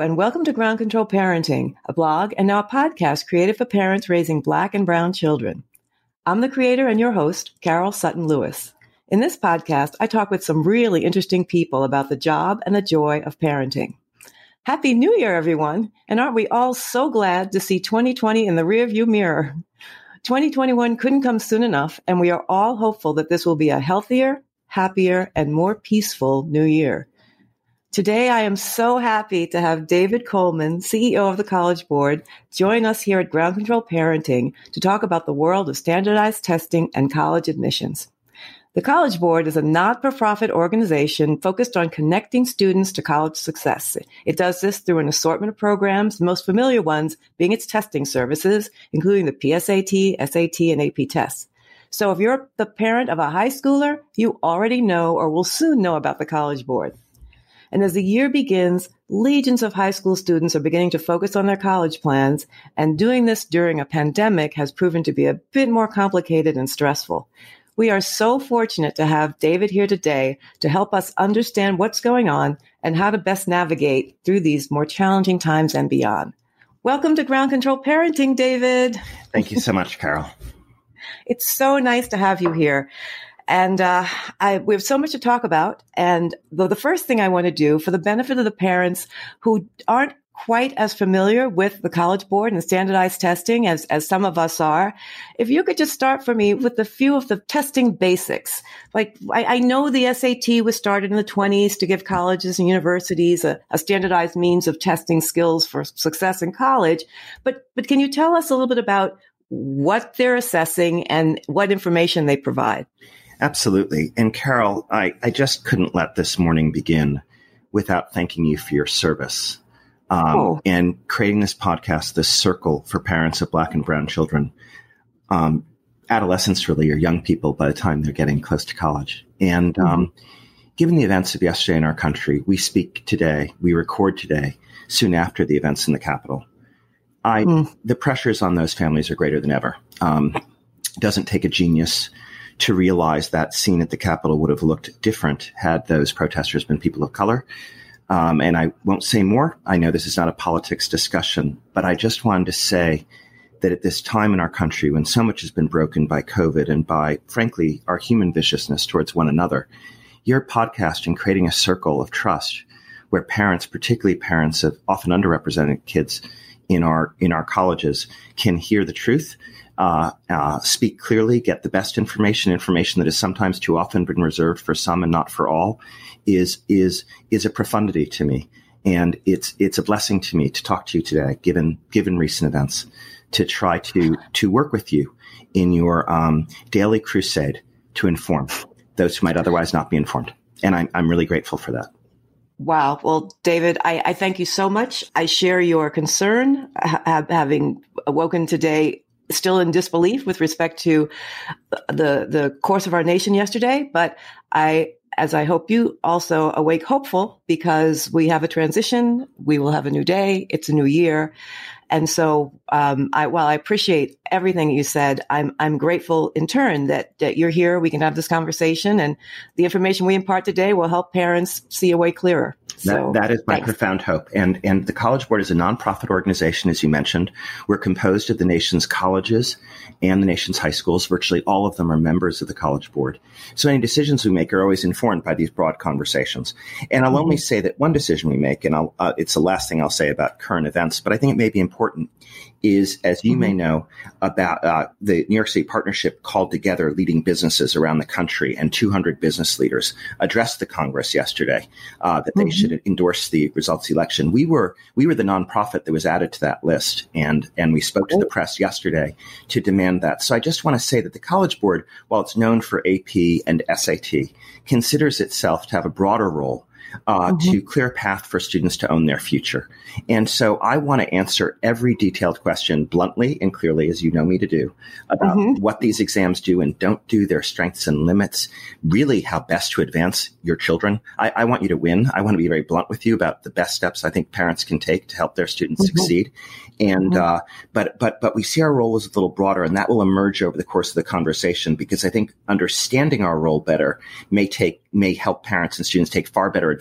and welcome to Ground Control Parenting, a blog and now a podcast created for parents raising black and brown children. I'm the creator and your host, Carol Sutton Lewis. In this podcast, I talk with some really interesting people about the job and the joy of parenting. Happy New Year, everyone! And aren't we all so glad to see 2020 in the rearview mirror? 2021 couldn't come soon enough, and we are all hopeful that this will be a healthier, happier, and more peaceful new year. Today, I am so happy to have David Coleman, CEO of the College Board, join us here at Ground Control Parenting to talk about the world of standardized testing and college admissions. The College Board is a not-for-profit organization focused on connecting students to college success. It does this through an assortment of programs, the most familiar ones being its testing services, including the PSAT, SAT, and AP tests. So if you're the parent of a high schooler, you already know or will soon know about the College Board. And as the year begins, legions of high school students are beginning to focus on their college plans, and doing this during a pandemic has proven to be a bit more complicated and stressful. We are so fortunate to have David here today to help us understand what's going on and how to best navigate through these more challenging times and beyond. Welcome to Ground Control Parenting, David. Thank you so much, Carol. it's so nice to have you here. And uh, I, we have so much to talk about. And the, the first thing I want to do for the benefit of the parents who aren't quite as familiar with the College Board and standardized testing as, as some of us are, if you could just start for me with a few of the testing basics. Like, I, I know the SAT was started in the 20s to give colleges and universities a, a standardized means of testing skills for success in college. But, but can you tell us a little bit about what they're assessing and what information they provide? Absolutely. And Carol, I, I just couldn't let this morning begin without thanking you for your service. Um, oh. and creating this podcast, this circle for parents of black and brown children. Um, adolescents really are young people by the time they're getting close to college. And mm-hmm. um, given the events of yesterday in our country, we speak today, we record today, soon after the events in the Capitol. I, mm. the pressures on those families are greater than ever. Um, doesn't take a genius to realize that scene at the Capitol would have looked different had those protesters been people of color. Um, and I won't say more. I know this is not a politics discussion, but I just wanted to say that at this time in our country, when so much has been broken by COVID and by, frankly, our human viciousness towards one another, your podcast and creating a circle of trust where parents, particularly parents of often underrepresented kids in our in our colleges, can hear the truth uh, uh, speak clearly, get the best information, information that has sometimes too often been reserved for some and not for all, is is is a profundity to me, and it's it's a blessing to me to talk to you today, given given recent events, to try to to work with you in your um, daily crusade to inform those who might otherwise not be informed, and I'm I'm really grateful for that. Wow. Well, David, I, I, thank you so much. I share your concern, ha- having awoken today still in disbelief with respect to the the course of our nation yesterday, but I as I hope you also awake hopeful because we have a transition, we will have a new day, it's a new year. And so, um, I, while I appreciate everything you said, I'm, I'm grateful in turn that, that you're here. We can have this conversation and the information we impart today will help parents see a way clearer. So, that, that is my thanks. profound hope. And, and the College Board is a nonprofit organization, as you mentioned. We're composed of the nation's colleges and the nation's high schools. Virtually all of them are members of the College Board. So any decisions we make are always informed by these broad conversations. And I'll mm-hmm. only say that one decision we make, and uh, it's the last thing I'll say about current events, but I think it may be important is, as you mm-hmm. may know, about uh, the New York City Partnership called together leading businesses around the country, and 200 business leaders addressed the Congress yesterday uh, that they mm-hmm. should endorse the results of the election. We were we were the nonprofit that was added to that list, and and we spoke to the press yesterday to demand that. So I just want to say that the College Board, while it's known for AP and SAT, considers itself to have a broader role uh, mm-hmm. to clear a path for students to own their future. And so I want to answer every detailed question bluntly and clearly, as you know me to do, about mm-hmm. what these exams do and don't do, their strengths and limits, really how best to advance your children. I, I want you to win. I want to be very blunt with you about the best steps I think parents can take to help their students mm-hmm. succeed. And mm-hmm. uh, but but but we see our role as a little broader, and that will emerge over the course of the conversation because I think understanding our role better may take may help parents and students take far better advantage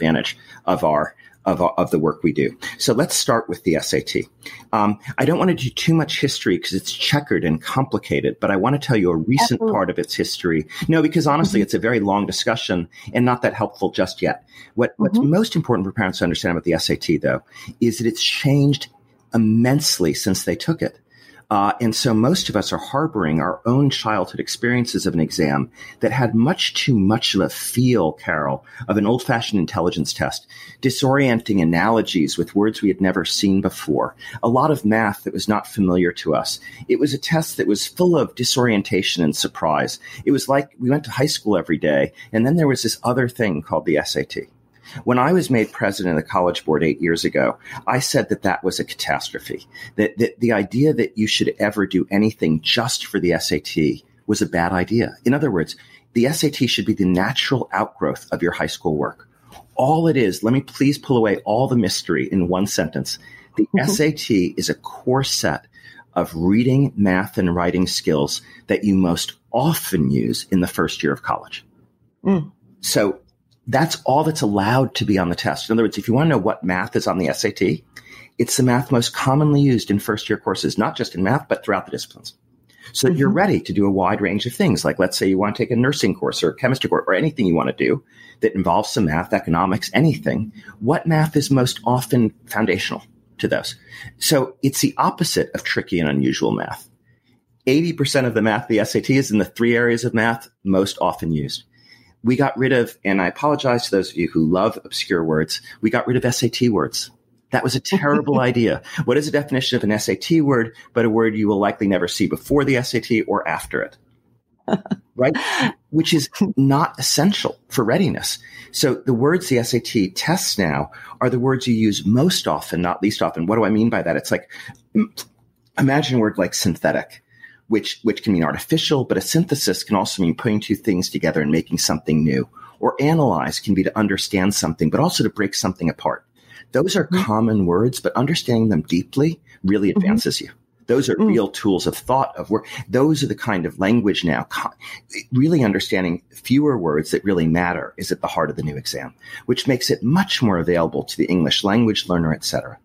of our of, of the work we do. So let's start with the SAT. Um, I don't want to do too much history because it's checkered and complicated, but I want to tell you a recent Absolutely. part of its history. No, because honestly, mm-hmm. it's a very long discussion and not that helpful just yet. What, mm-hmm. What's most important for parents to understand about the SAT, though, is that it's changed immensely since they took it. Uh, and so most of us are harboring our own childhood experiences of an exam that had much too much of a feel, Carol, of an old fashioned intelligence test, disorienting analogies with words we had never seen before, a lot of math that was not familiar to us. It was a test that was full of disorientation and surprise. It was like we went to high school every day, and then there was this other thing called the SAT. When I was made president of the College Board eight years ago, I said that that was a catastrophe. That, that the idea that you should ever do anything just for the SAT was a bad idea. In other words, the SAT should be the natural outgrowth of your high school work. All it is, let me please pull away all the mystery in one sentence. The mm-hmm. SAT is a core set of reading, math, and writing skills that you most often use in the first year of college. Mm. So that's all that's allowed to be on the test. In other words, if you want to know what math is on the SAT, it's the math most commonly used in first year courses, not just in math, but throughout the disciplines. So that mm-hmm. you're ready to do a wide range of things. Like let's say you want to take a nursing course or a chemistry course or anything you want to do that involves some math, economics, anything. What math is most often foundational to those? So it's the opposite of tricky and unusual math. 80% of the math, the SAT is in the three areas of math most often used we got rid of, and I apologize to those of you who love obscure words, we got rid of SAT words. That was a terrible idea. What is the definition of an SAT word, but a word you will likely never see before the SAT or after it? right? Which is not essential for readiness. So the words the SAT tests now are the words you use most often, not least often. What do I mean by that? It's like, imagine a word like synthetic which which can mean artificial, but a synthesis can also mean putting two things together and making something new. Or analyze can be to understand something, but also to break something apart. Those are mm-hmm. common words, but understanding them deeply really mm-hmm. advances mm-hmm. you. Those are mm. real tools of thought of work. Those are the kind of language now. Really understanding fewer words that really matter is at the heart of the new exam, which makes it much more available to the English language learner, etc.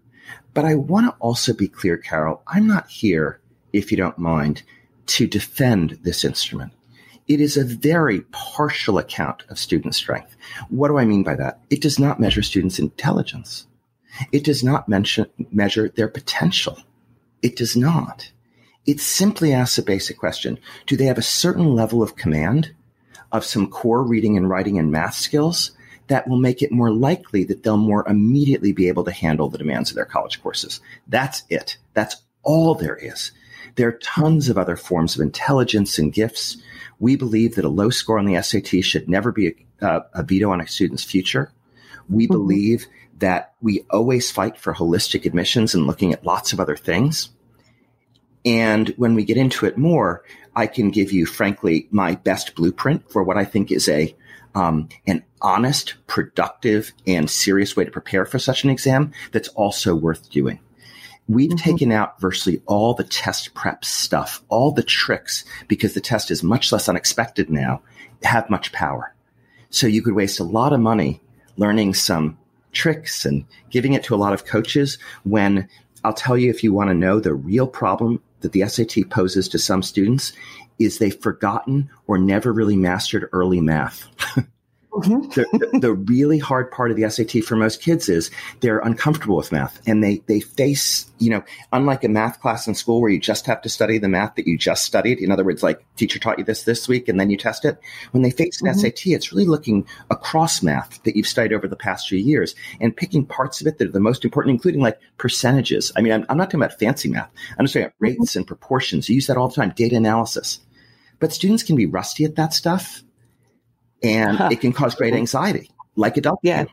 But I want to also be clear, Carol. I'm not here if you don't mind, to defend this instrument. It is a very partial account of student strength. What do I mean by that? It does not measure students' intelligence. It does not mention, measure their potential. It does not. It simply asks a basic question. Do they have a certain level of command of some core reading and writing and math skills that will make it more likely that they'll more immediately be able to handle the demands of their college courses? That's it. That's all there is. There are tons of other forms of intelligence and gifts. We believe that a low score on the SAT should never be a, uh, a veto on a student's future. We mm-hmm. believe that we always fight for holistic admissions and looking at lots of other things. And when we get into it more, I can give you, frankly, my best blueprint for what I think is a um, an honest, productive, and serious way to prepare for such an exam that's also worth doing. We've mm-hmm. taken out virtually all the test prep stuff, all the tricks, because the test is much less unexpected now, have much power. So you could waste a lot of money learning some tricks and giving it to a lot of coaches when I'll tell you if you want to know the real problem that the SAT poses to some students is they've forgotten or never really mastered early math. Mm-hmm. the, the, really hard part of the SAT for most kids is they're uncomfortable with math and they, they face, you know, unlike a math class in school where you just have to study the math that you just studied. In other words, like teacher taught you this this week and then you test it. When they face an mm-hmm. SAT, it's really looking across math that you've studied over the past few years and picking parts of it that are the most important, including like percentages. I mean, I'm, I'm not talking about fancy math. I'm just talking about rates mm-hmm. and proportions. You use that all the time, data analysis. But students can be rusty at that stuff and it can cause great anxiety, like adults. Yeah.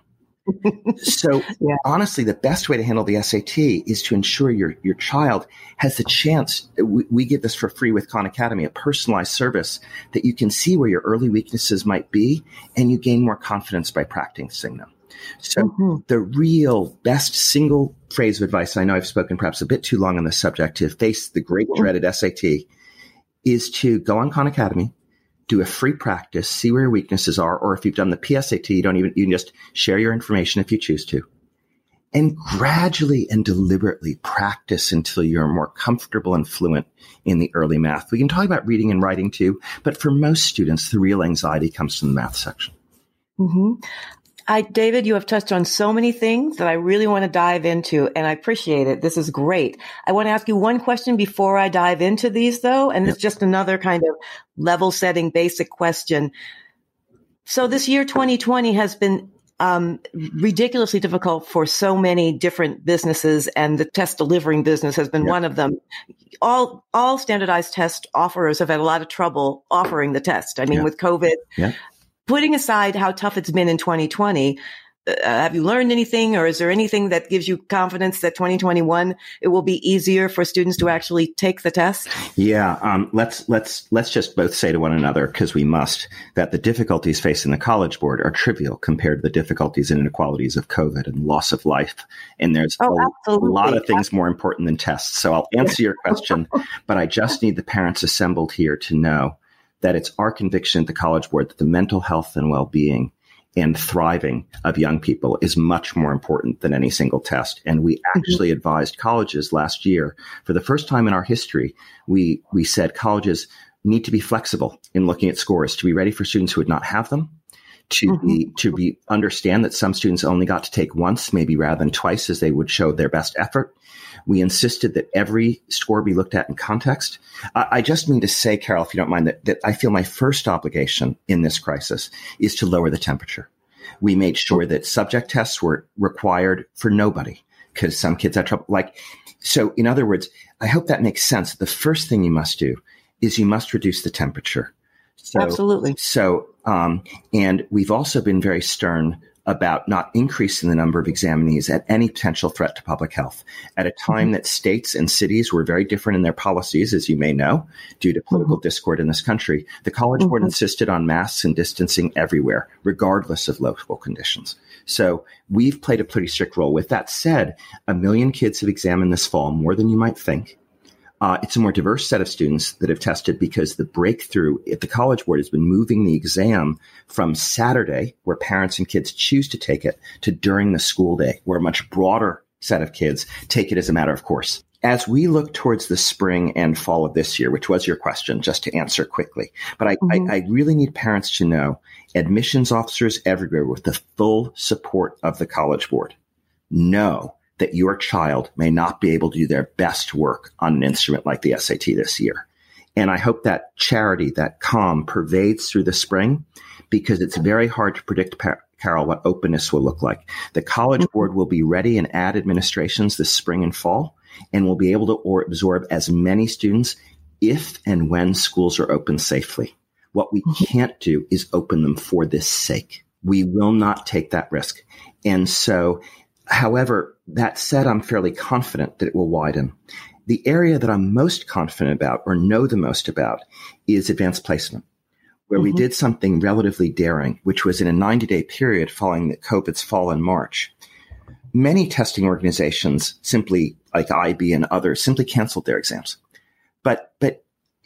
so yeah. honestly, the best way to handle the SAT is to ensure your your child has the chance. We, we give this for free with Khan Academy, a personalized service that you can see where your early weaknesses might be, and you gain more confidence by practicing them. So mm-hmm. the real best single phrase of advice, I know I've spoken perhaps a bit too long on this subject to face the great mm-hmm. dreaded SAT, is to go on Khan Academy, do a free practice, see where your weaknesses are, or if you've done the PSAT, you don't even, you can just share your information if you choose to. and gradually and deliberately practice until you're more comfortable and fluent in the early math. We can talk about reading and writing too, but for most students, the real anxiety comes from the math section. Mm-hmm. I, David, you have touched on so many things that I really want to dive into, and I appreciate it. This is great. I want to ask you one question before I dive into these, though, and yep. it's just another kind of level setting basic question. So this year 2020 has been um, ridiculously difficult for so many different businesses, and the test delivering business has been one of them. All all standardized test offerers have had a lot of trouble offering the test. I mean, with COVID, putting aside how tough it's been in 2020, uh, have you learned anything or is there anything that gives you confidence that 2021 it will be easier for students to actually take the test? Yeah um, let's let's let's just both say to one another because we must that the difficulties facing the college board are trivial compared to the difficulties and inequalities of covid and loss of life. And there's oh, a, a, lot of things more important than tests. So i'll answer your question but i just need the parents assembled here to know that it's our conviction at the college board that the mental health and well-being and thriving of young people is much more important than any single test. And we mm-hmm. actually mm-hmm. advised colleges last year for the first time in our history, we, we said colleges need to be flexible in looking at scores to be ready for students who would not have them to mm-hmm. be to be understand that some students only got to take once, maybe rather than twice, as they would show their best effort. We insisted that every score be looked at in context. I, I just mean to say, Carol, if you don't mind, that, that I feel my first obligation in this crisis is to lower the temperature. We made sure that subject tests were required for nobody because some kids had trouble. Like, so in other words, I hope that makes sense. The first thing you must do is you must reduce the temperature. So, Absolutely. So, um, and we've also been very stern about not increasing the number of examinees at any potential threat to public health at a time mm-hmm. that states and cities were very different in their policies, as you may know, due to political mm-hmm. discord in this country. The College mm-hmm. Board insisted on masks and distancing everywhere, regardless of local conditions. So we've played a pretty strict role. With that said, a million kids have examined this fall, more than you might think. Uh, it's a more diverse set of students that have tested because the breakthrough at the College Board has been moving the exam from Saturday, where parents and kids choose to take it, to during the school day, where a much broader set of kids take it as a matter of course. As we look towards the spring and fall of this year, which was your question, just to answer quickly, but I, mm-hmm. I, I really need parents to know admissions officers everywhere with the full support of the College Board know that your child may not be able to do their best work on an instrument like the SAT this year. And I hope that charity, that calm pervades through the spring because it's very hard to predict, Carol, what openness will look like. The College mm-hmm. Board will be ready and add administrations this spring and fall and will be able to or absorb as many students if and when schools are open safely. What we mm-hmm. can't do is open them for this sake. We will not take that risk. And so However, that said, I'm fairly confident that it will widen. The area that I'm most confident about or know the most about is advanced placement, where mm-hmm. we did something relatively daring, which was in a 90 day period following the COVID's fall in March. Many testing organizations simply, like IB and others, simply canceled their exams. But, but,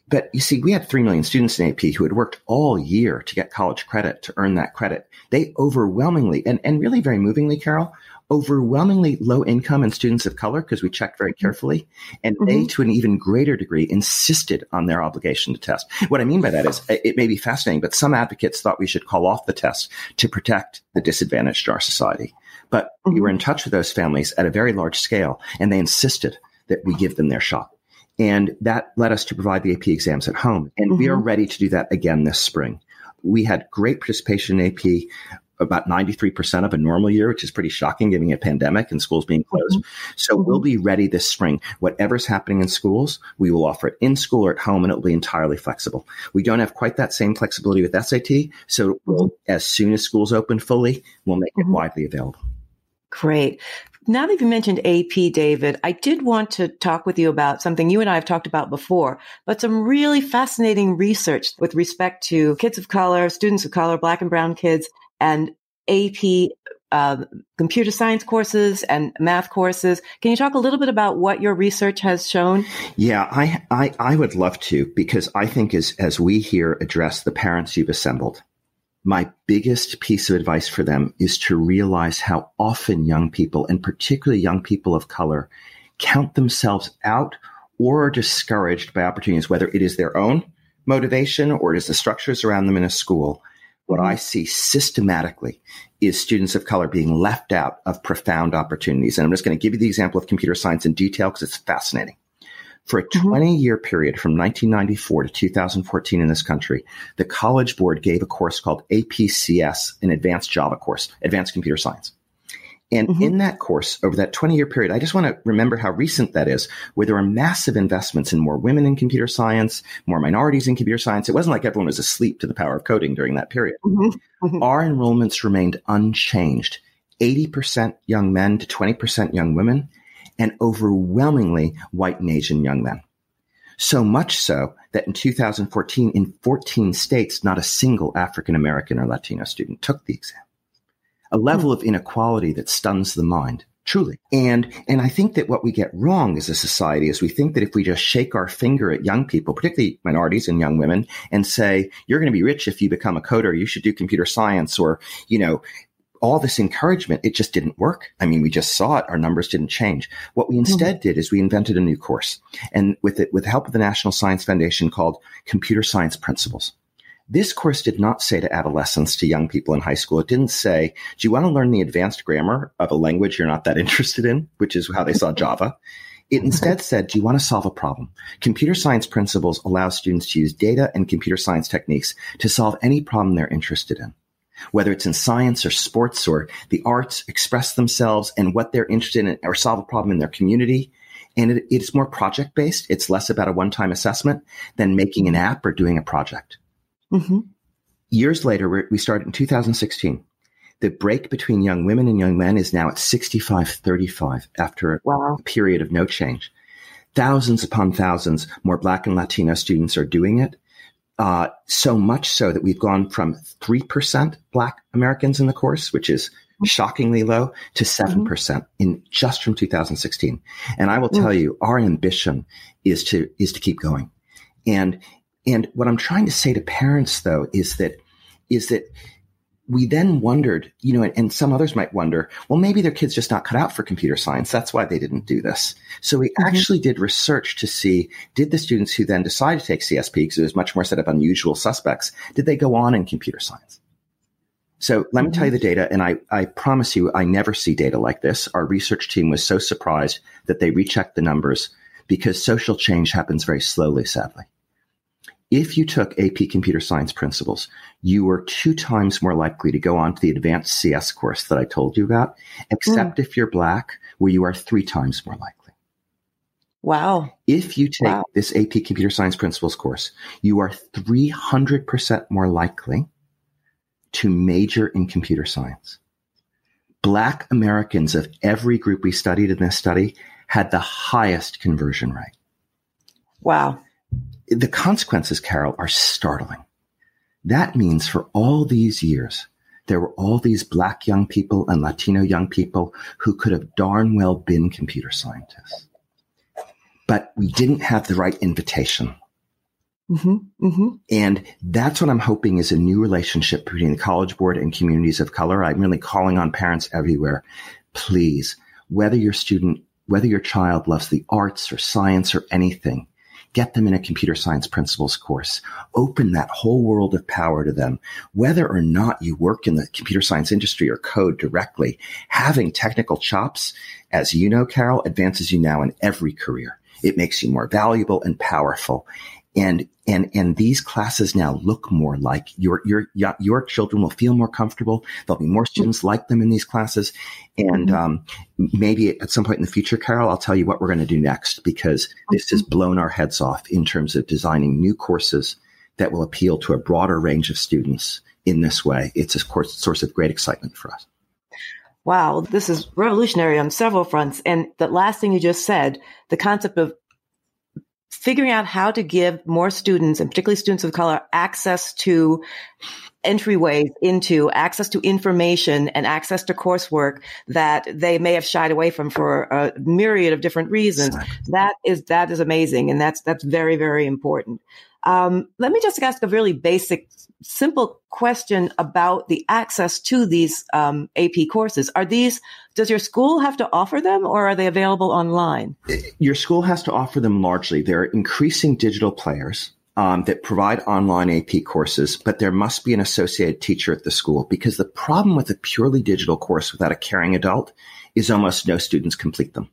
but you see, we had 3 million students in AP who had worked all year to get college credit, to earn that credit. They overwhelmingly, and, and really very movingly, Carol, overwhelmingly low income and students of color because we checked very mm-hmm. carefully. And mm-hmm. they, to an even greater degree, insisted on their obligation to test. What I mean by that is it may be fascinating, but some advocates thought we should call off the test to protect the disadvantaged in our society. But mm-hmm. we were in touch with those families at a very large scale, and they insisted that we give them their shot. And that led us to provide the AP exams at home. And mm-hmm. we are mm-hmm. ready to do that again this spring. We had great participation in AP about 93% of a normal year, which is pretty shocking given a pandemic and schools being closed. Mm-hmm. So mm-hmm. we'll be ready this spring. Whatever's happening in schools, we will offer it in school or at home and it'll be entirely flexible. We don't have quite that same flexibility with SAT. So we'll, as soon as schools open fully, we'll make mm-hmm. it widely available. Great. Now that you mentioned AP, David, I did want to talk with you about something you and I have talked about before, but some really fascinating research with respect to kids of color, students of color, black and brown kids, and AP uh, computer science courses and math courses. Can you talk a little bit about what your research has shown? Yeah, I, I, I would love to because I think as, as we here address the parents you've assembled, my biggest piece of advice for them is to realize how often young people, and particularly young people of color, count themselves out or are discouraged by opportunities, whether it is their own motivation or it is the structures around them in a school. What I see systematically is students of color being left out of profound opportunities. And I'm just going to give you the example of computer science in detail because it's fascinating. For a mm-hmm. 20 year period from 1994 to 2014 in this country, the College Board gave a course called APCS, an advanced Java course, advanced computer science. And mm-hmm. in that course, over that 20 year period, I just want to remember how recent that is, where there were massive investments in more women in computer science, more minorities in computer science. It wasn't like everyone was asleep to the power of coding during that period. Mm-hmm. Mm-hmm. Our enrollments remained unchanged 80% young men to 20% young women and overwhelmingly white and Asian young men. So much so that in 2014, in 14 states, not a single African American or Latino student took the exam. A level of inequality that stuns the mind, truly. And, and I think that what we get wrong as a society is we think that if we just shake our finger at young people, particularly minorities and young women, and say, you're going to be rich if you become a coder, you should do computer science, or, you know, all this encouragement, it just didn't work. I mean, we just saw it. Our numbers didn't change. What we instead mm-hmm. did is we invented a new course and with it, with the help of the National Science Foundation called Computer Science Principles. This course did not say to adolescents, to young people in high school, it didn't say, do you want to learn the advanced grammar of a language you're not that interested in, which is how they saw Java. It instead said, do you want to solve a problem? Computer science principles allow students to use data and computer science techniques to solve any problem they're interested in whether it's in science or sports or the arts, express themselves and what they're interested in or solve a problem in their community. And it, it's more project based. It's less about a one time assessment than making an app or doing a project. Mm-hmm. Years later, we started in 2016. The break between young women and young men is now at 65 35 after wow. a period of no change. Thousands upon thousands more Black and Latino students are doing it. Uh, so much so that we've gone from 3% Black Americans in the course, which is shockingly low, to 7% mm-hmm. percent mm hmm in just from 2016. And I will tell mm you, our ambition is to, is to keep going. And, and what I'm trying to say to parents though is that, is that we then wondered, you know, and, and, some others might wonder, well, maybe their kids just not cut out for computer science. That's why they didn't do this. So we mm-hmm. actually did research to see, did the students who then decided to take CSP, because it was much more set of unusual suspects, did they go on in computer science? So let mm-hmm. me tell you mm-hmm. the data, and I, I promise you, I never see data like this. Our research team was so surprised that they rechecked the numbers because social change happens very slowly, sadly. If you took AP Computer Science Principles, you were two times more likely to go on to the advanced CS course that I told you about, except mm. if you're Black, where you are three times more likely. Wow. If you take wow. this AP Computer Science Principles course, you are 300% more likely to major in computer science. Black Americans of every group we studied in this study had the highest conversion rate. Wow the consequences, Carol, are startling. That means for all these years, there were all these black young people and Latino young people who could have darn well been computer scientists. But we didn't have the right invitation. Mm-hmm, mm-hmm. And that's what I'm hoping is a new relationship between the College Board and communities of color. I'm really calling on parents everywhere. Please, whether your student, whether your child loves the arts or science or anything, get them in a computer science principles course, open that whole world of power to them. Whether or not you work in the computer science industry or code directly, having technical chops, as you know, Carol, advances you now in every career. It makes you more valuable and powerful. And, and, and these classes now look more like your, your, your children will feel more comfortable. There'll be more students like them in these classes. And, mm-hmm. um, maybe at some point in the future, Carol, I'll tell you what we're going to do next because this has blown our heads off in terms of designing new courses that will appeal to a broader range of students in this way. It's a course, source of great excitement for us. Wow, this is revolutionary on several fronts. And the last thing you just said, the concept of figuring out how to give more students and particularly students of color access to entryways into access to information and access to coursework that they may have shied away from for a myriad of different reasons. That is that is amazing, and that's that's very very important. Um, let me just ask a really basic, simple question about the access to these um, AP courses. Are these, does your school have to offer them or are they available online? Your school has to offer them largely. There are increasing digital players. Um, that provide online AP courses, but there must be an associated teacher at the school because the problem with a purely digital course without a caring adult is almost no students complete them.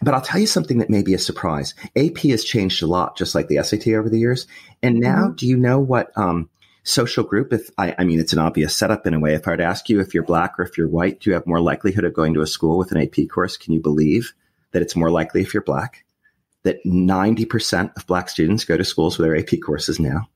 But I'll tell you something that may be a surprise. AP has changed a lot, just like the SAT over the years. And now, mm-hmm. do you know what um, social group? If I, I, mean, it's an obvious setup in a way. If I were to ask you if you're black or if you're white, do you have more likelihood of going to a school with an AP course? Can you believe that it's more likely if you're black? That 90% of black students go to schools with their AP courses now.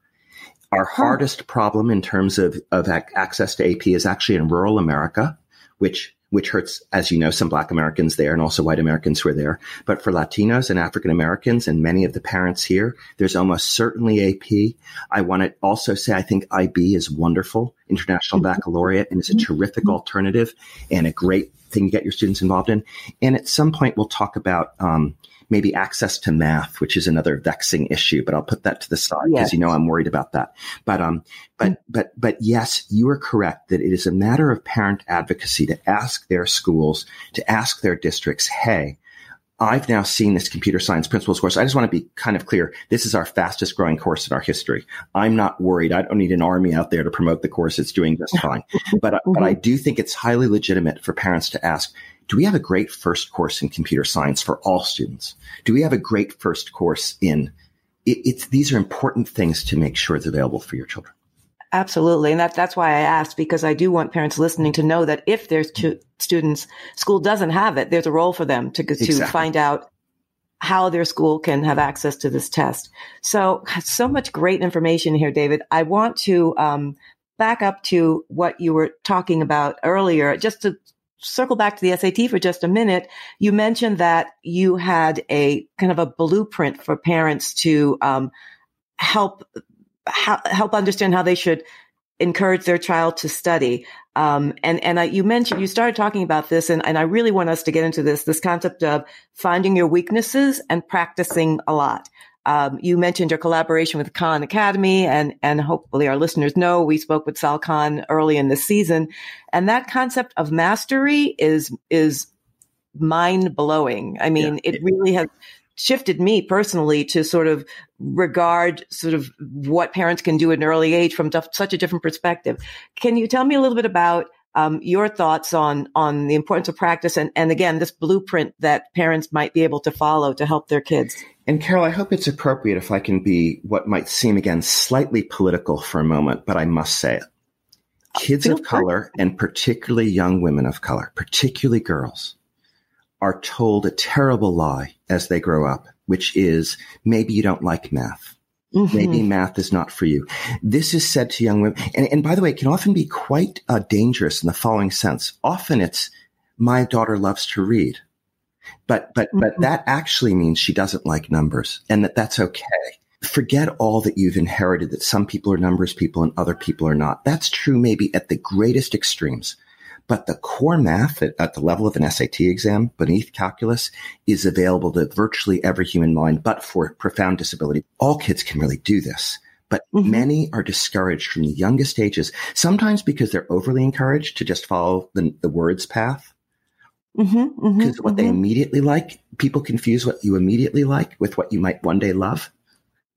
Our hardest problem in terms of, of access to AP is actually in rural America, which which hurts, as you know, some black Americans there and also white Americans who are there. But for Latinos and African Americans and many of the parents here, there's almost certainly AP. I want to also say I think IB is wonderful, International mm-hmm. Baccalaureate, and it's a mm-hmm. terrific alternative and a great thing to get your students involved in. And at some point, we'll talk about um, maybe access to math, which is another vexing issue, but I'll put that to the side because yes. you know I'm worried about that. But um, but mm-hmm. but but yes, you are correct that it is a matter of parent advocacy to ask their schools, to ask their districts, hey. I've now seen this computer science principles course. I just want to be kind of clear. This is our fastest growing course in our history. I'm not worried. I don't need an army out there to promote the course. It's doing just fine. but, mm-hmm. but I do think it's highly legitimate for parents to ask, do we have a great first course in computer science for all students? Do we have a great first course in it, it's these are important things to make sure it's available for your children. Absolutely. And that, that's why I asked because I do want parents listening to know that if there's two students, school doesn't have it, there's a role for them to, to exactly. find out how their school can have access to this test. So, so much great information here, David. I want to, um, back up to what you were talking about earlier, just to circle back to the SAT for just a minute, you mentioned that you had a kind of a blueprint for parents to um, help help understand how they should encourage their child to study. Um, and and I, you mentioned you started talking about this, and, and I really want us to get into this this concept of finding your weaknesses and practicing a lot. Um, you mentioned your collaboration with Khan Academy, and and hopefully our listeners know we spoke with Sal Khan early in the season, and that concept of mastery is is mind blowing. I mean, yeah. it really has shifted me personally to sort of regard sort of what parents can do at an early age from such a different perspective. Can you tell me a little bit about um, your thoughts on on the importance of practice and and again this blueprint that parents might be able to follow to help their kids. And Carol, I hope it's appropriate if I can be what might seem again slightly political for a moment, but I must say it. Kids of color and particularly young women of color, particularly girls, are told a terrible lie as they grow up, which is maybe you don't like math. Mm-hmm. Maybe math is not for you. This is said to young women. And, and by the way, it can often be quite uh, dangerous in the following sense. Often it's, my daughter loves to read. But, but, mm-hmm. but that actually means she doesn't like numbers and that that's okay. Forget all that you've inherited that some people are numbers people and other people are not. That's true maybe at the greatest extremes. But the core math at, at, the level of an SAT exam beneath calculus is available to virtually every human mind, but for profound disability. All kids can really do this. But mm-hmm. many are discouraged from the youngest ages, sometimes because they're overly encouraged to just follow the, the words path. Because mm-hmm, mm-hmm, what they mm-hmm. immediately like, people confuse what you immediately like with what you might one day love.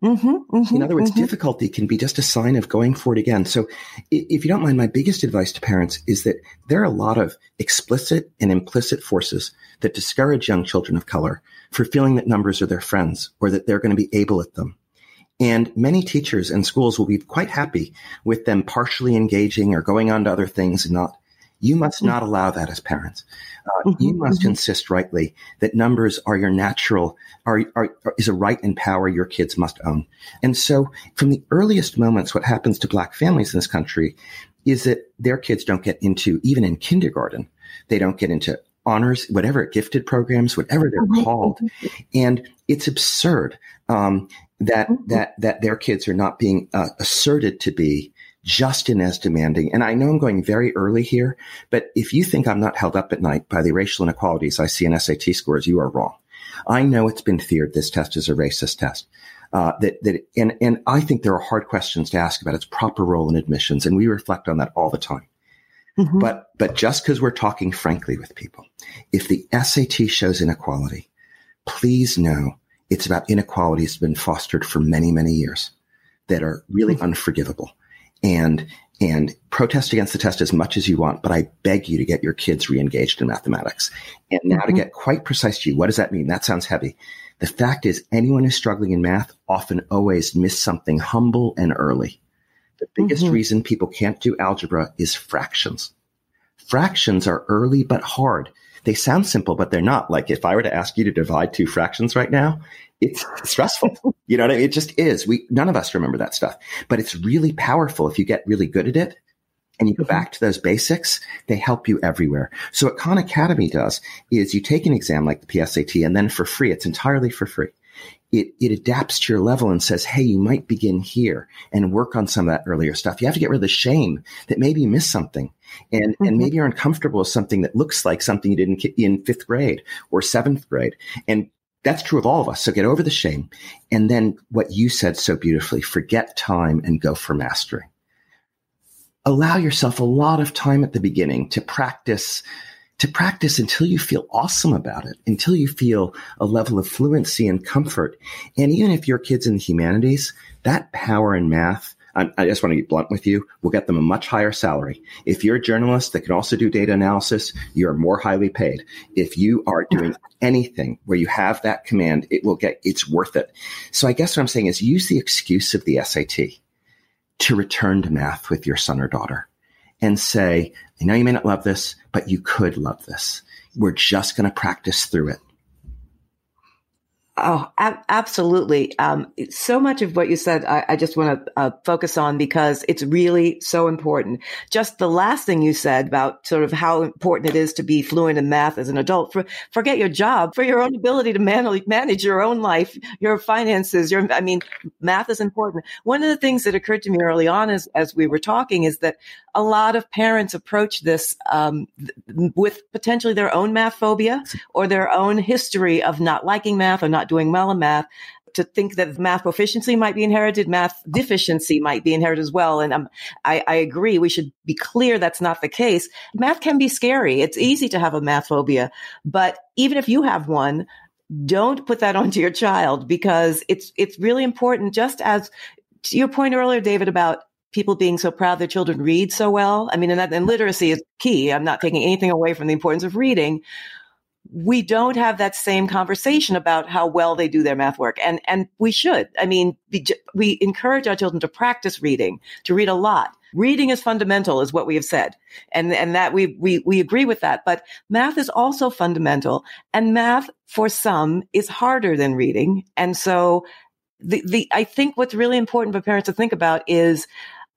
Mm-hmm, mm-hmm, in other words, mm-hmm. difficulty can be just a sign of going for it again. So, if you don't mind, my biggest advice to parents is that there are a lot of explicit and implicit forces that discourage young children of color for feeling that numbers are their friends or that they're going to be able at them. And many teachers and schools will be quite happy with them partially engaging or going on to other things and not you must not allow that as parents. Uh, mm-hmm, you must mm-hmm. insist rightly that numbers are your natural, are, are, is a right and power your kids must own. And so from the earliest moments, what happens to black families in this country is that their kids don't get into, even in kindergarten, they don't get into honors, whatever gifted programs, whatever they're mm-hmm. called. And it's absurd, um, that, that, that their kids are not being uh, asserted to be just in as demanding. And I know I'm going very early here, but if you think I'm not held up at night by the racial inequalities I see in SAT scores, you are wrong. I know it's been feared this test is a racist test. Uh, that that and and I think there are hard questions to ask about its proper role in admissions, and we reflect on that all the time. Mm-hmm. But but just because we're talking frankly with people, if the SAT shows inequality, please know it's about inequalities that have been fostered for many many years that are really mm-hmm. unforgivable and and protest against the test as much as you want, but I beg you to get your kids re-engaged in mathematics. And now mm-hmm. to get quite precise to you, what does that mean? That sounds heavy. The fact is anyone who's struggling in math often always miss something humble and early. The biggest mm-hmm. reason people can't do algebra is fractions. Fractions are early but hard. They sound simple, but they're not. Like if I were to ask you to divide two fractions right now, it's stressful. you know what I mean? It just is. We none of us remember that stuff, but it's really powerful if you get really good at it and you go mm-hmm. back to those basics. They help you everywhere. So what Khan Academy does is you take an exam like the PSAT, and then for free, it's entirely for free. It, it adapts to your level and says, Hey, you might begin here and work on some of that earlier stuff. You have to get rid of the shame that maybe you missed something and, mm-hmm. and maybe you're uncomfortable with something that looks like something you did in, in fifth grade or seventh grade. And that's true of all of us. So get over the shame. And then what you said so beautifully, forget time and go for mastery. Allow yourself a lot of time at the beginning to practice, to practice until you feel awesome about it, until you feel a level of fluency and comfort. And even if your kid's in the humanities, that power in math I, I just want to be blunt with you. We'll get them a much higher salary. If you're a journalist that can also do data analysis, you're more highly paid. If you are doing anything where you have that command, it will get, it's worth it. So I guess what I'm saying is use the excuse of the SAT to return to math with your son or daughter and say, I know you may not love this, but you could love this. We're just going to practice through it. Oh, ab- absolutely. Um, so much of what you said, I, I just want to uh, focus on because it's really so important. Just the last thing you said about sort of how important it is to be fluent in math as an adult. For, forget your job, for your own ability to man- manage your own life, your finances. Your, I mean, math is important. One of the things that occurred to me early on as as we were talking is that a lot of parents approach this um, th- with potentially their own math phobia or their own history of not liking math or not not doing well in math to think that math proficiency might be inherited, math deficiency might be inherited as well. And um, I, I, agree. We should be clear that's not the case. Math can be scary. It's easy to have a math phobia, but even if you have one, don't put that onto your child because it's it's really important. Just as to your point earlier, David, about people being so proud their children read so well. I mean, and, that, and literacy is key. I'm not taking anything away from the importance of reading, we don't have that same conversation about how well they do their math work. And, and we should. I mean, we encourage our children to practice reading, to read a lot. Reading is fundamental is what we have said. And, and that we, we, we agree with that. But math is also fundamental and math for some is harder than reading. And so the, the, I think what's really important for parents to think about is,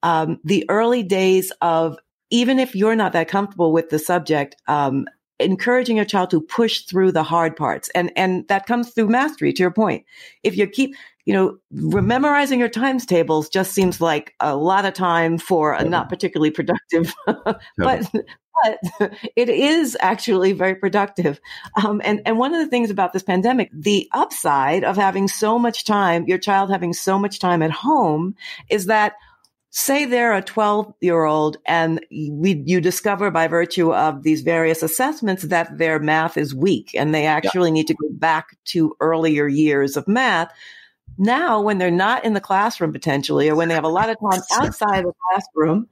um, the early days of even if you're not that comfortable with the subject, um, encouraging your child to push through the hard parts. And, and that comes through mastery to your point. If you keep, you know, memorizing your times tables just seems like a lot of time for a not particularly productive, but, but it is actually very productive. Um, and, and one of the things about this pandemic, the upside of having so much time, your child having so much time at home is that say they're a 12 year old and we, you discover by virtue of these various assessments that their math is weak and they actually yeah. need to go back to earlier years of math. Now, when they're not in the classroom potentially, or when they have a lot of time outside of the classroom,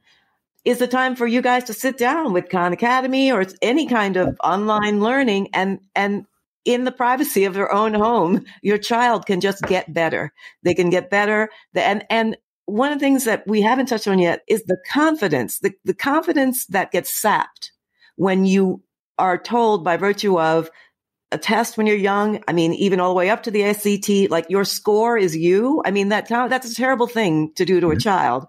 is the time for you guys to sit down with Khan Academy or any kind of online learning and, and in the privacy of their own home, your child can just get better. They can get better. And, and one of the things that we haven't touched on yet is the confidence, the, the confidence that gets sapped when you are told by virtue of a test when you're young. I mean, even all the way up to the SAT, like your score is you. I mean, that that's a terrible thing to do to mm-hmm. a child.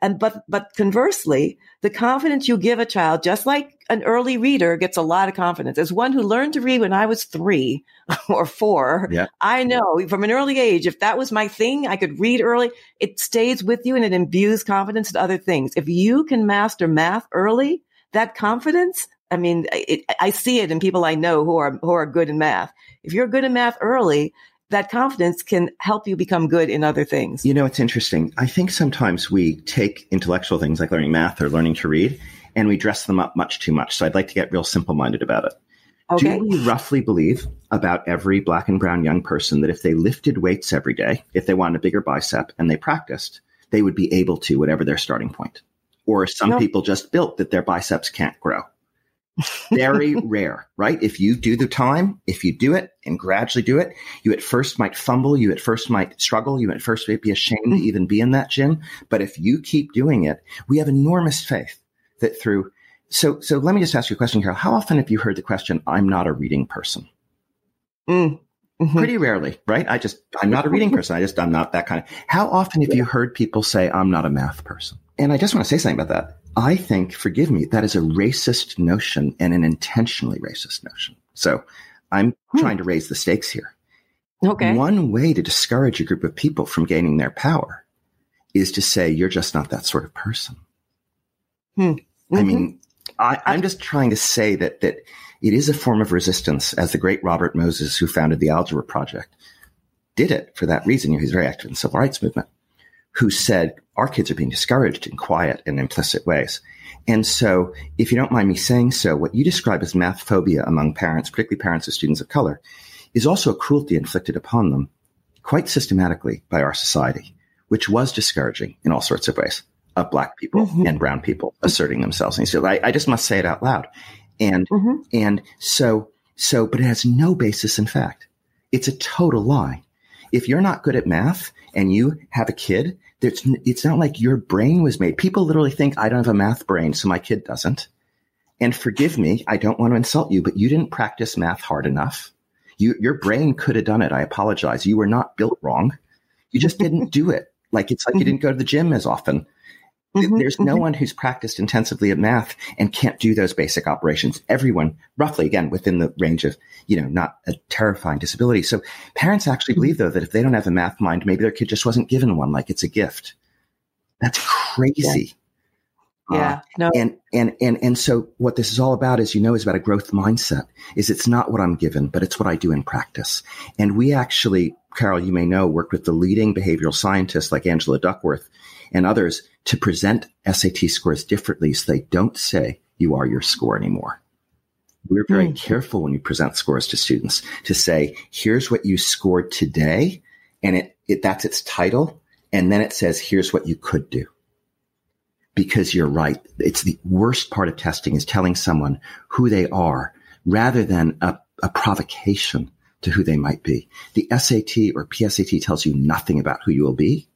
And but but conversely, the confidence you give a child, just like an early reader gets a lot of confidence. As one who learned to read when I was three or four, yeah. I know from an early age, if that was my thing, I could read early. It stays with you and it imbues confidence in other things. If you can master math early, that confidence, I mean, it, I see it in people I know who are who are good in math. If you're good in math early, that confidence can help you become good in other things. You know, it's interesting. I think sometimes we take intellectual things like learning math or learning to read and we dress them up much too much. So I'd like to get real simple minded about it. Okay. Do we roughly believe about every black and brown young person that if they lifted weights every day, if they wanted a bigger bicep and they practiced, they would be able to, whatever their starting point? Or some people just built that their biceps can't grow. Very rare, right? If you do the time, if you do it and gradually do it, you at first might fumble, you at first might struggle, you at first might be ashamed mm-hmm. to even be in that gym. But if you keep doing it, we have enormous faith that through. So, so let me just ask you a question, Carol. How often have you heard the question, I'm not a reading person? Mm. Mm-hmm. Pretty rarely, right? I just, I'm not a reading person. I just, I'm not that kind of. How often have you heard people say, I'm not a math person? And I just want to say something about that. I think, forgive me, that is a racist notion and an intentionally racist notion. So I'm hmm. trying to raise the stakes here. Okay. One way to discourage a group of people from gaining their power is to say, you're just not that sort of person. Hmm. Mm-hmm. I mean, I, I'm just trying to say that, that it is a form of resistance, as the great Robert Moses, who founded the Algebra Project, did it for that reason. You know, he's very active in the civil rights movement, who said, our kids are being discouraged in quiet and implicit ways. And so, if you don't mind me saying so, what you describe as math phobia among parents, particularly parents of students of color, is also a cruelty inflicted upon them quite systematically by our society, which was discouraging in all sorts of ways of black people mm-hmm. and brown people asserting themselves. And so I, I, just must say it out loud. And, mm-hmm. and so, so, but it has no basis in fact. It's a total lie. If you're not good at math and you have a kid it's, it's not like your brain was made. People literally think I don't have a math brain, so my kid doesn't. And forgive me, I don't want to insult you, but you didn't practice math hard enough. You, your brain could have done it. I apologize. You were not built wrong. You just didn't do it. Like it's like you didn't go to the gym as often. Mm-hmm, There's no mm-hmm. one who's practiced intensively at math and can't do those basic operations. Everyone, roughly again, within the range of, you know, not a terrifying disability. So parents actually mm-hmm. believe though that if they don't have a math mind, maybe their kid just wasn't given one, like it's a gift. That's crazy. Yeah. yeah. Uh, no. And, and, and, and so what this is all about is, you know, is about a growth mindset is it's not what I'm given, but it's what I do in practice. And we actually, Carol, you may know, worked with the leading behavioral scientists like Angela Duckworth and others to present SAT scores differently so they don't say you are your score anymore. We're very mm. careful when we present scores to students to say, here's what you scored today. And it, it, that's its title. And then it says, here's what you could do. Because you're right. It's the worst part of testing is telling someone who they are rather than a, a provocation to who they might be. The SAT or PSAT tells you nothing about who you will be.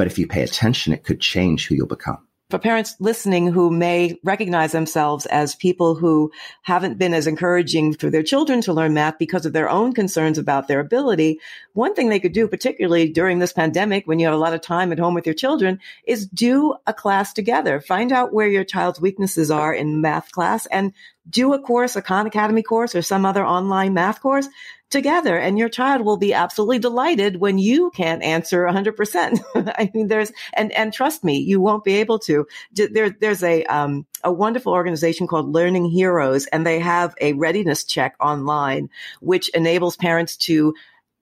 But if you pay attention, it could change who you'll become. For parents listening who may recognize themselves as people who haven't been as encouraging for their children to learn math because of their own concerns about their ability, one thing they could do, particularly during this pandemic when you have a lot of time at home with your children, is do a class together. Find out where your child's weaknesses are in math class and do a course, a Khan Academy course or some other online math course together and your child will be absolutely delighted when you can't answer 100%. I mean, there's, and, and trust me, you won't be able to. There, there's a, um, a wonderful organization called Learning Heroes and they have a readiness check online, which enables parents to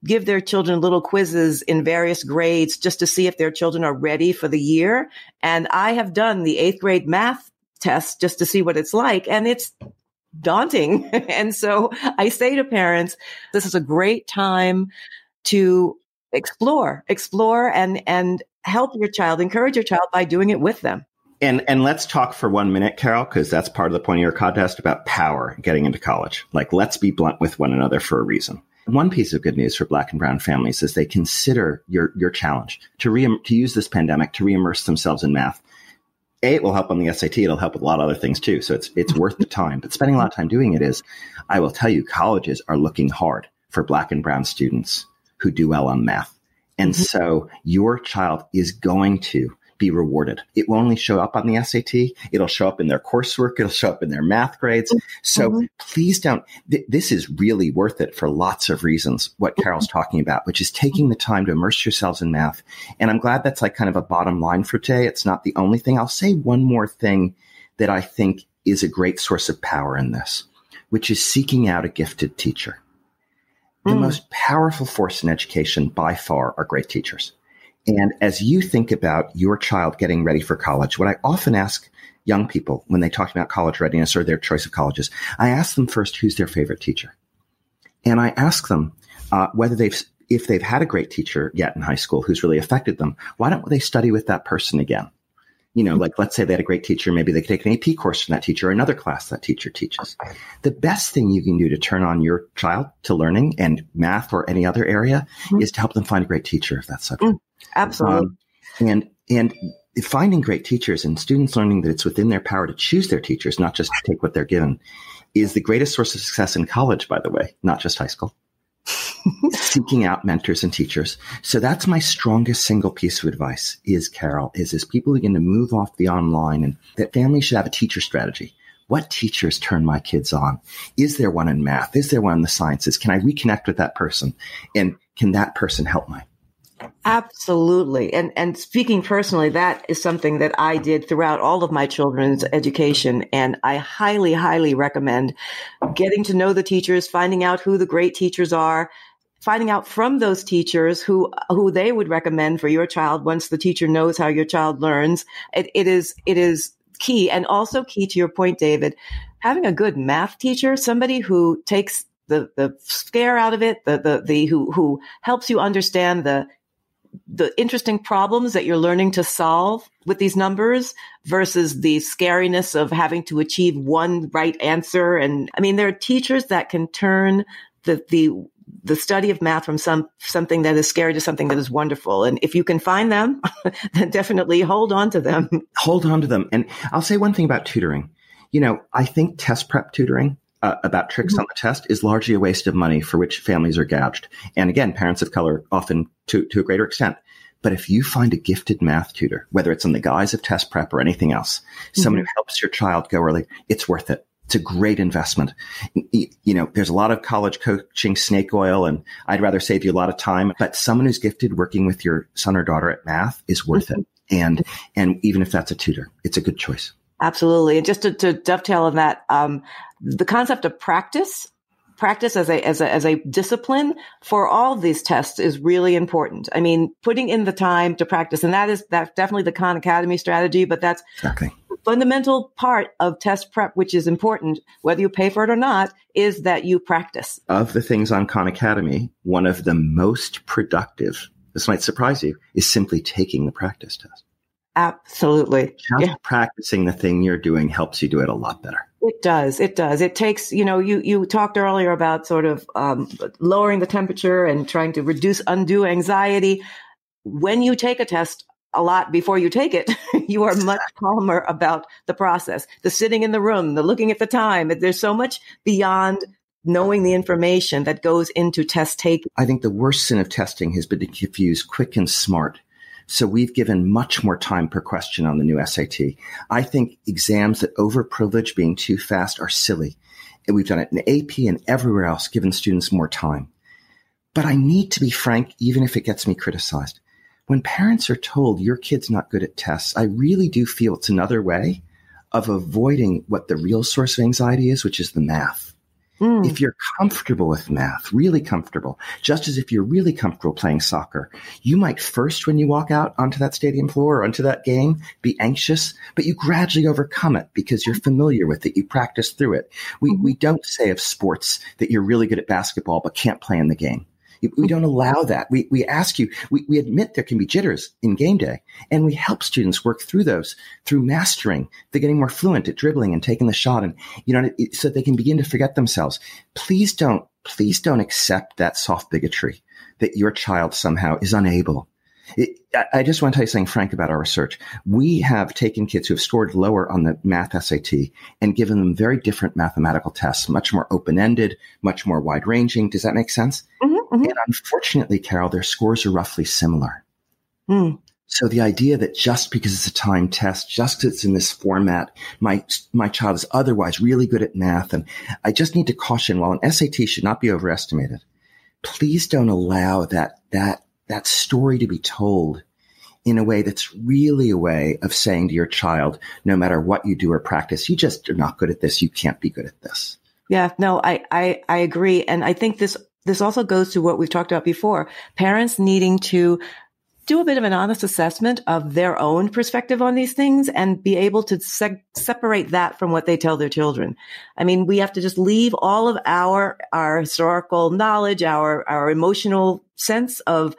give their children little quizzes in various grades just to see if their children are ready for the year. And I have done the eighth grade math test just to see what it's like. And it's daunting. and so I say to parents, this is a great time to explore, explore and, and help your child, encourage your child by doing it with them. And and let's talk for one minute, Carol, because that's part of the point of your contest about power getting into college. Like, let's be blunt with one another for a reason. One piece of good news for Black and Brown families is they consider your your challenge to re to use this pandemic to reimmerse themselves in math a, it will help on the SAT. It'll help with a lot of other things too. So it's it's worth the time. But spending a lot of time doing it is, I will tell you, colleges are looking hard for black and brown students who do well on math. And mm-hmm. so your child is going to be rewarded. It will only show up on the SAT. It'll show up in their coursework. It'll show up in their math grades. So mm-hmm. please don't, th- this is really worth it for lots of reasons, what Carol's talking about, which is taking the time to immerse yourselves in math. And I'm glad that's like kind of a bottom line for today. It's not the only thing. I'll say one more thing that I think is a great source of power in this, which is seeking out a gifted teacher. The mm. most powerful force in education by far are great teachers. And as you think about your child getting ready for college, what I often ask young people when they talk about college readiness or their choice of colleges, I ask them first who's their favorite teacher. And I ask them uh, whether they've, if they've had a great teacher yet in high school who's really affected them, why don't they study with that person again? You know, like let's say they had a great teacher, maybe they could take an AP course from that teacher or another class that teacher teaches. The best thing you can do to turn on your child to learning and math or any other area mm-hmm. is to help them find a great teacher if that's subject. Mm, absolutely. Um, and, and finding great teachers and students learning that it's within their power to choose their teachers, not just to take what they're given, is the greatest source of success in college, by the way, not just high school. Seeking out mentors and teachers. So that's my strongest single piece of advice is Carol, is as people begin to move off the online and that families should have a teacher strategy. What teachers turn my kids on? Is there one in math? Is there one in the sciences? Can I reconnect with that person? And can that person help my Absolutely. And and speaking personally, that is something that I did throughout all of my children's education. And I highly, highly recommend getting to know the teachers, finding out who the great teachers are, finding out from those teachers who who they would recommend for your child once the teacher knows how your child learns. It, it is it is key and also key to your point, David, having a good math teacher, somebody who takes the, the scare out of it, the, the, the, who, who helps you understand the the interesting problems that you're learning to solve with these numbers versus the scariness of having to achieve one right answer. And I mean, there are teachers that can turn the, the, the study of math from some something that is scary to something that is wonderful. And if you can find them, then definitely hold on to them. Hold on to them. And I'll say one thing about tutoring. You know, I think test prep tutoring uh, about tricks mm-hmm. on the test is largely a waste of money for which families are gouged. And again, parents of color often to, to a greater extent. But if you find a gifted math tutor, whether it's in the guise of test prep or anything else, mm-hmm. someone who helps your child go early, it's worth it. It's a great investment. You know, there's a lot of college coaching snake oil and I'd rather save you a lot of time, but someone who's gifted working with your son or daughter at math is worth mm-hmm. it. And, and even if that's a tutor, it's a good choice. Absolutely. And just to, to dovetail on that, um, the concept of practice practice as a as a as a discipline for all these tests is really important. I mean, putting in the time to practice, and that is that's definitely the Khan Academy strategy, but that's fundamental part of test prep, which is important, whether you pay for it or not, is that you practice. Of the things on Khan Academy, one of the most productive, this might surprise you, is simply taking the practice test. Absolutely. Just yeah. practicing the thing you're doing helps you do it a lot better. It does. It does. It takes, you know, you, you talked earlier about sort of um, lowering the temperature and trying to reduce undue anxiety. When you take a test a lot before you take it, you are much calmer about the process. The sitting in the room, the looking at the time. There's so much beyond knowing the information that goes into test taking. I think the worst sin of testing has been to confuse quick and smart so we've given much more time per question on the new SAT. I think exams that overprivilege being too fast are silly. And we've done it in AP and everywhere else, given students more time. But I need to be frank, even if it gets me criticized. When parents are told your kid's not good at tests, I really do feel it's another way of avoiding what the real source of anxiety is, which is the math. Mm. If you're comfortable with math, really comfortable, just as if you're really comfortable playing soccer, you might first, when you walk out onto that stadium floor or onto that game, be anxious, but you gradually overcome it because you're familiar with it. You practice through it. We, mm-hmm. we don't say of sports that you're really good at basketball, but can't play in the game. We don't allow that. We, we ask you, we, we admit there can be jitters in game day and we help students work through those through mastering. They're getting more fluent at dribbling and taking the shot and, you know, so they can begin to forget themselves. Please don't, please don't accept that soft bigotry that your child somehow is unable it, I just want to tell you something frank about our research. We have taken kids who have scored lower on the math SAT and given them very different mathematical tests, much more open ended, much more wide ranging. Does that make sense? Mm-hmm, mm-hmm. And unfortunately, Carol, their scores are roughly similar. Mm. So the idea that just because it's a time test, just because it's in this format, my my child is otherwise really good at math, and I just need to caution: while an SAT should not be overestimated, please don't allow that that that story to be told in a way that's really a way of saying to your child, no matter what you do or practice, you just are not good at this. You can't be good at this. Yeah, no, I, I, I agree. And I think this, this also goes to what we've talked about before. Parents needing to do a bit of an honest assessment of their own perspective on these things and be able to se- separate that from what they tell their children. I mean, we have to just leave all of our, our historical knowledge, our, our emotional sense of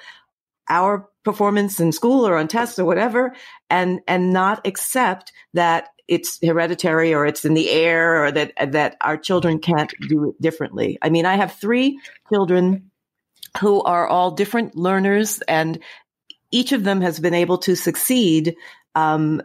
our performance in school or on tests or whatever and, and not accept that it's hereditary or it's in the air or that, that our children can't do it differently. I mean, I have three children who are all different learners and each of them has been able to succeed um,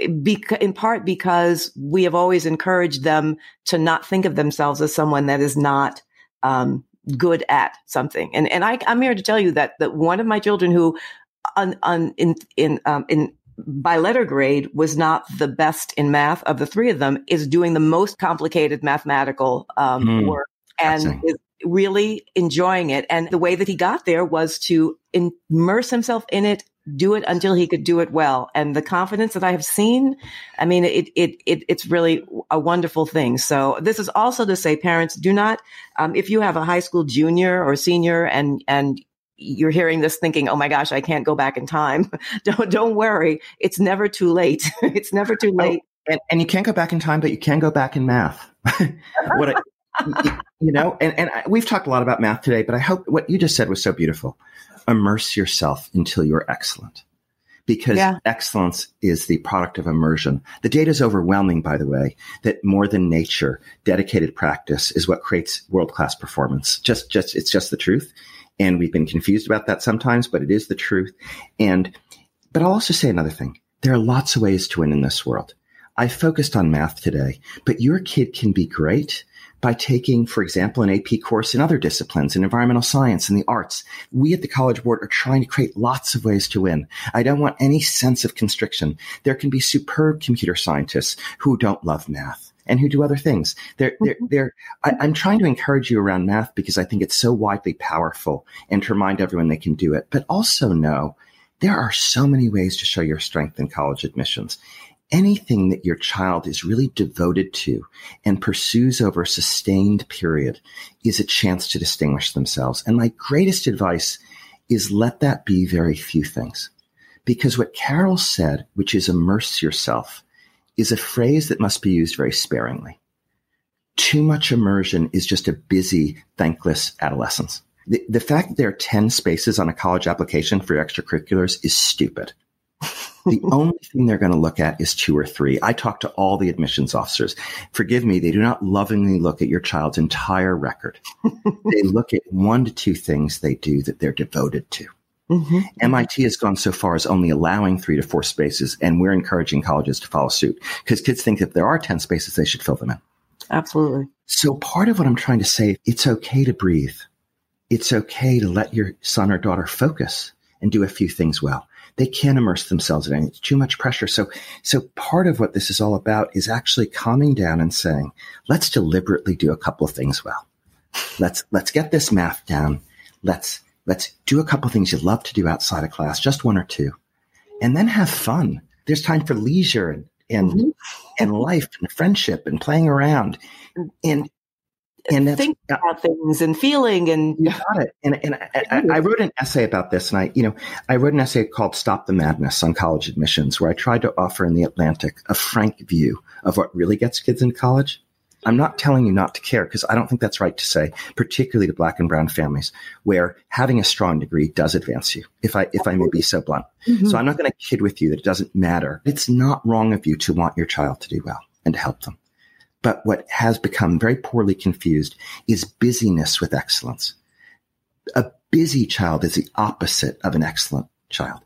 in part because we have always encouraged them to not think of themselves as someone that is not um, good at something. And and I, am here to tell you that that one of my children who, on, on in in um, in by letter grade was not the best in math of the three of them is doing the most complicated mathematical um, mm, work and is really enjoying it. And the way that he got there was to immerse himself in it, do it until he could do it well. And the confidence that I have seen, I mean, it, it, it it's really a wonderful thing. So this is also to say, parents, do not, um, if you have a high school junior or senior and, and you're hearing this thinking, oh my gosh, I can't go back in time. don't, don't worry. It's never too late. it's never too oh, late. Oh, and, and you can't go back in time, but you can go back in math. what I, you know, and, and we've talked a lot about math today, but I hope what you just said was so beautiful. Immerse yourself until you're excellent because yeah. excellence is the product of immersion. The data is overwhelming, by the way, that more than nature, dedicated practice is what creates world class performance. Just, just, it's just the truth. And we've been confused about that sometimes, but it is the truth. And, but I'll also say another thing. There are lots of ways to win in this world. I focused on math today, but your kid can be great by taking, for example, an AP course in other disciplines, in environmental science and the arts. We at the College Board are trying to create lots of ways to win. I don't want any sense of constriction. There can be superb computer scientists who don't love math and who do other things. They're, they're, mm-hmm. they're, I, am trying to encourage you around math because I think it's so widely powerful and to remind everyone they can do it, but also know there are so many ways to show your strength in college admissions anything that your child is really devoted to and pursues over a sustained period is a chance to distinguish themselves. And my greatest advice is let that be very few things. Because what Carol said, which is immerse yourself, is a phrase that must be used very sparingly. Too much immersion is just a busy, thankless adolescence. The, the fact that there are 10 spaces on a college application for extracurriculars is stupid the only thing they're going to look at is two or three. I talk to all the admissions officers. Forgive me, they do not lovingly look at your child's entire record. they look at one to two things they do that they're devoted to. Mm-hmm. MIT has gone so far as only allowing three to four spaces, and we're encouraging colleges to follow suit because kids think if there are 10 spaces, they should fill them in. Absolutely. So part of what I'm trying to say, it's okay to breathe. It's okay to let your son or daughter focus and do a few things well they can't immerse themselves in anything. It's too much pressure. So, so part of what this is all about is actually calming down and saying, let's deliberately do a couple of things well. Let's, let's get this math down. Let's, let's do a couple things you love to do outside of class, just one or two, and then have fun. There's time for leisure and, and, mm-hmm. and life and friendship and playing around. And and think about things and feeling and you got it. And and I, I, wrote an essay about this, and I you know I wrote an essay called "Stop the Madness" on college admissions, where I tried to offer in the Atlantic a frank view of what really gets kids in college. I'm not telling you not to care because I don't think that's right to say, particularly to black and brown families, where having a strong degree does advance you. If I if I may be so blunt, mm-hmm. so I'm not going to kid with you that it doesn't matter. It's not wrong of you to want your child to do well and to help them. But what has become very poorly confused is busyness with excellence. A busy child is the opposite of an excellent child.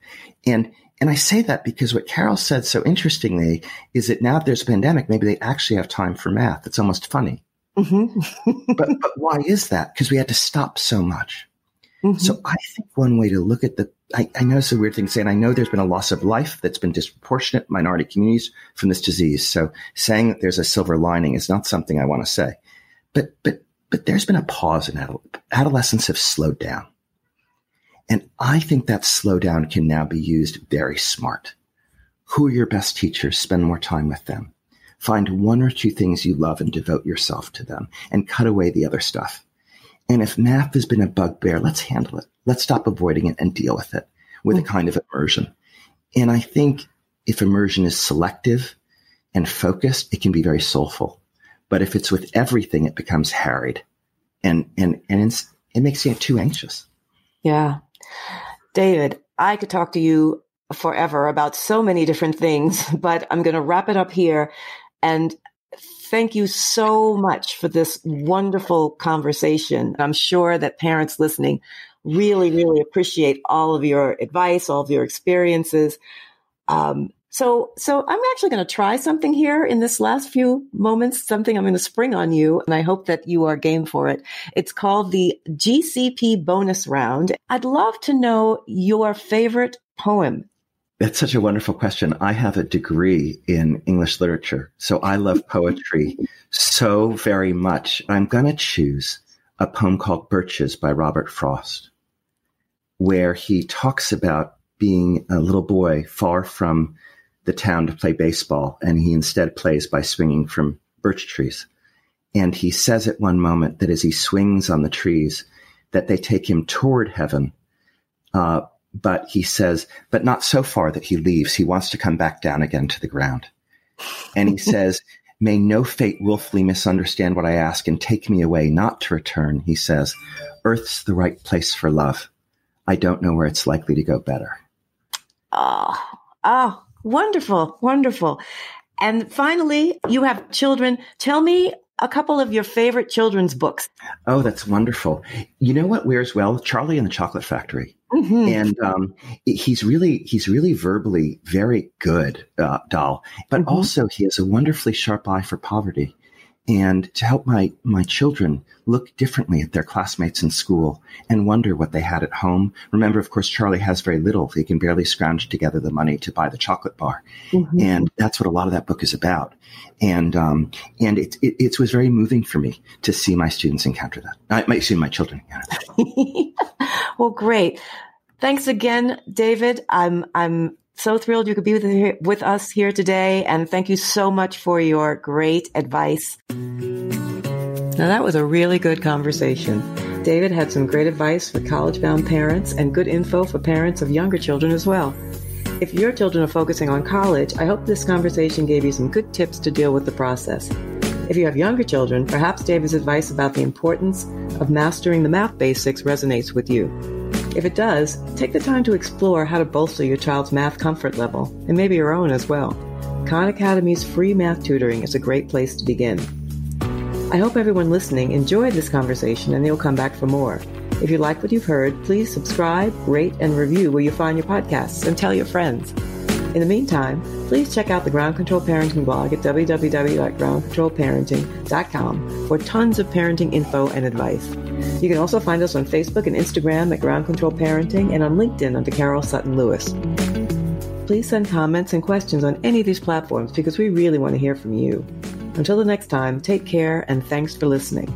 And and I say that because what Carol said so interestingly is that now that there's a pandemic, maybe they actually have time for math. It's almost funny. Mm-hmm. but, but why is that? Because we had to stop so much. Mm-hmm. So I think one way to look at the I, I know it's a weird thing to say, and I know there's been a loss of life that's been disproportionate minority communities from this disease. So saying that there's a silver lining is not something I want to say. But but but there's been a pause in adol- adolescents have slowed down. And I think that slowdown can now be used very smart. Who are your best teachers? Spend more time with them. Find one or two things you love and devote yourself to them and cut away the other stuff. And if math has been a bugbear, let's handle it. Let's stop avoiding it and deal with it with a hmm. kind of immersion. And I think if immersion is selective and focused, it can be very soulful. But if it's with everything, it becomes harried and, and, and it makes you too anxious. Yeah. David, I could talk to you forever about so many different things, but I'm going to wrap it up here. And thank you so much for this wonderful conversation. I'm sure that parents listening really, really appreciate all of your advice, all of your experiences. Um, so, so I'm actually going to try something here in this last few moments, something I'm going to spring on you, and I hope that you are game for it. It's called the GCP bonus round. I'd love to know your favorite poem that's such a wonderful question. I have a degree in English literature, so I love poetry so very much. I'm going to choose a poem called Birches by Robert Frost, where he talks about being a little boy far from the town to play baseball, and he instead plays by swinging from birch trees. And he says at one moment that as he swings on the trees, that they take him toward heaven, uh, but he says, but not so far that he leaves. He wants to come back down again to the ground. And he says, May no fate willfully misunderstand what I ask and take me away, not to return. He says, Earth's the right place for love. I don't know where it's likely to go better. Oh, oh, wonderful, wonderful. And finally, you have children. Tell me a couple of your favorite children's books. Oh, that's wonderful. You know what wears well? Charlie and the Chocolate Factory. Mm-hmm. And um, he's really he's really verbally very good, uh, Dahl. But mm-hmm. also he has a wonderfully sharp eye for poverty and to help my, my children look differently at their classmates in school and wonder what they had at home. Remember, of course, Charlie has very little. He can barely scrounge together the money to buy the chocolate bar. Mm-hmm. And that's what a lot of that book is about. And, um, and it, it, it, was very moving for me to see my students encounter that. I might see my children well, great. Thanks again, David. I'm, I'm so thrilled you could be with, with us here today. And thank you so much for your great advice. Now, that was a really good conversation. David had some great advice for college bound parents and good info for parents of younger children as well. If your children are focusing on college, I hope this conversation gave you some good tips to deal with the process. If you have younger children, perhaps David's advice about the importance of mastering the math basics resonates with you. If it does, take the time to explore how to bolster your child's math comfort level, and maybe your own as well. Khan Academy's free math tutoring is a great place to begin. I hope everyone listening enjoyed this conversation and they'll come back for more. If you like what you've heard, please subscribe, rate, and review where you find your podcasts and tell your friends. In the meantime, please check out the Ground Control Parenting blog at www.groundcontrolparenting.com for tons of parenting info and advice. You can also find us on Facebook and Instagram at Ground Control Parenting and on LinkedIn under Carol Sutton Lewis. Please send comments and questions on any of these platforms because we really want to hear from you. Until the next time, take care and thanks for listening.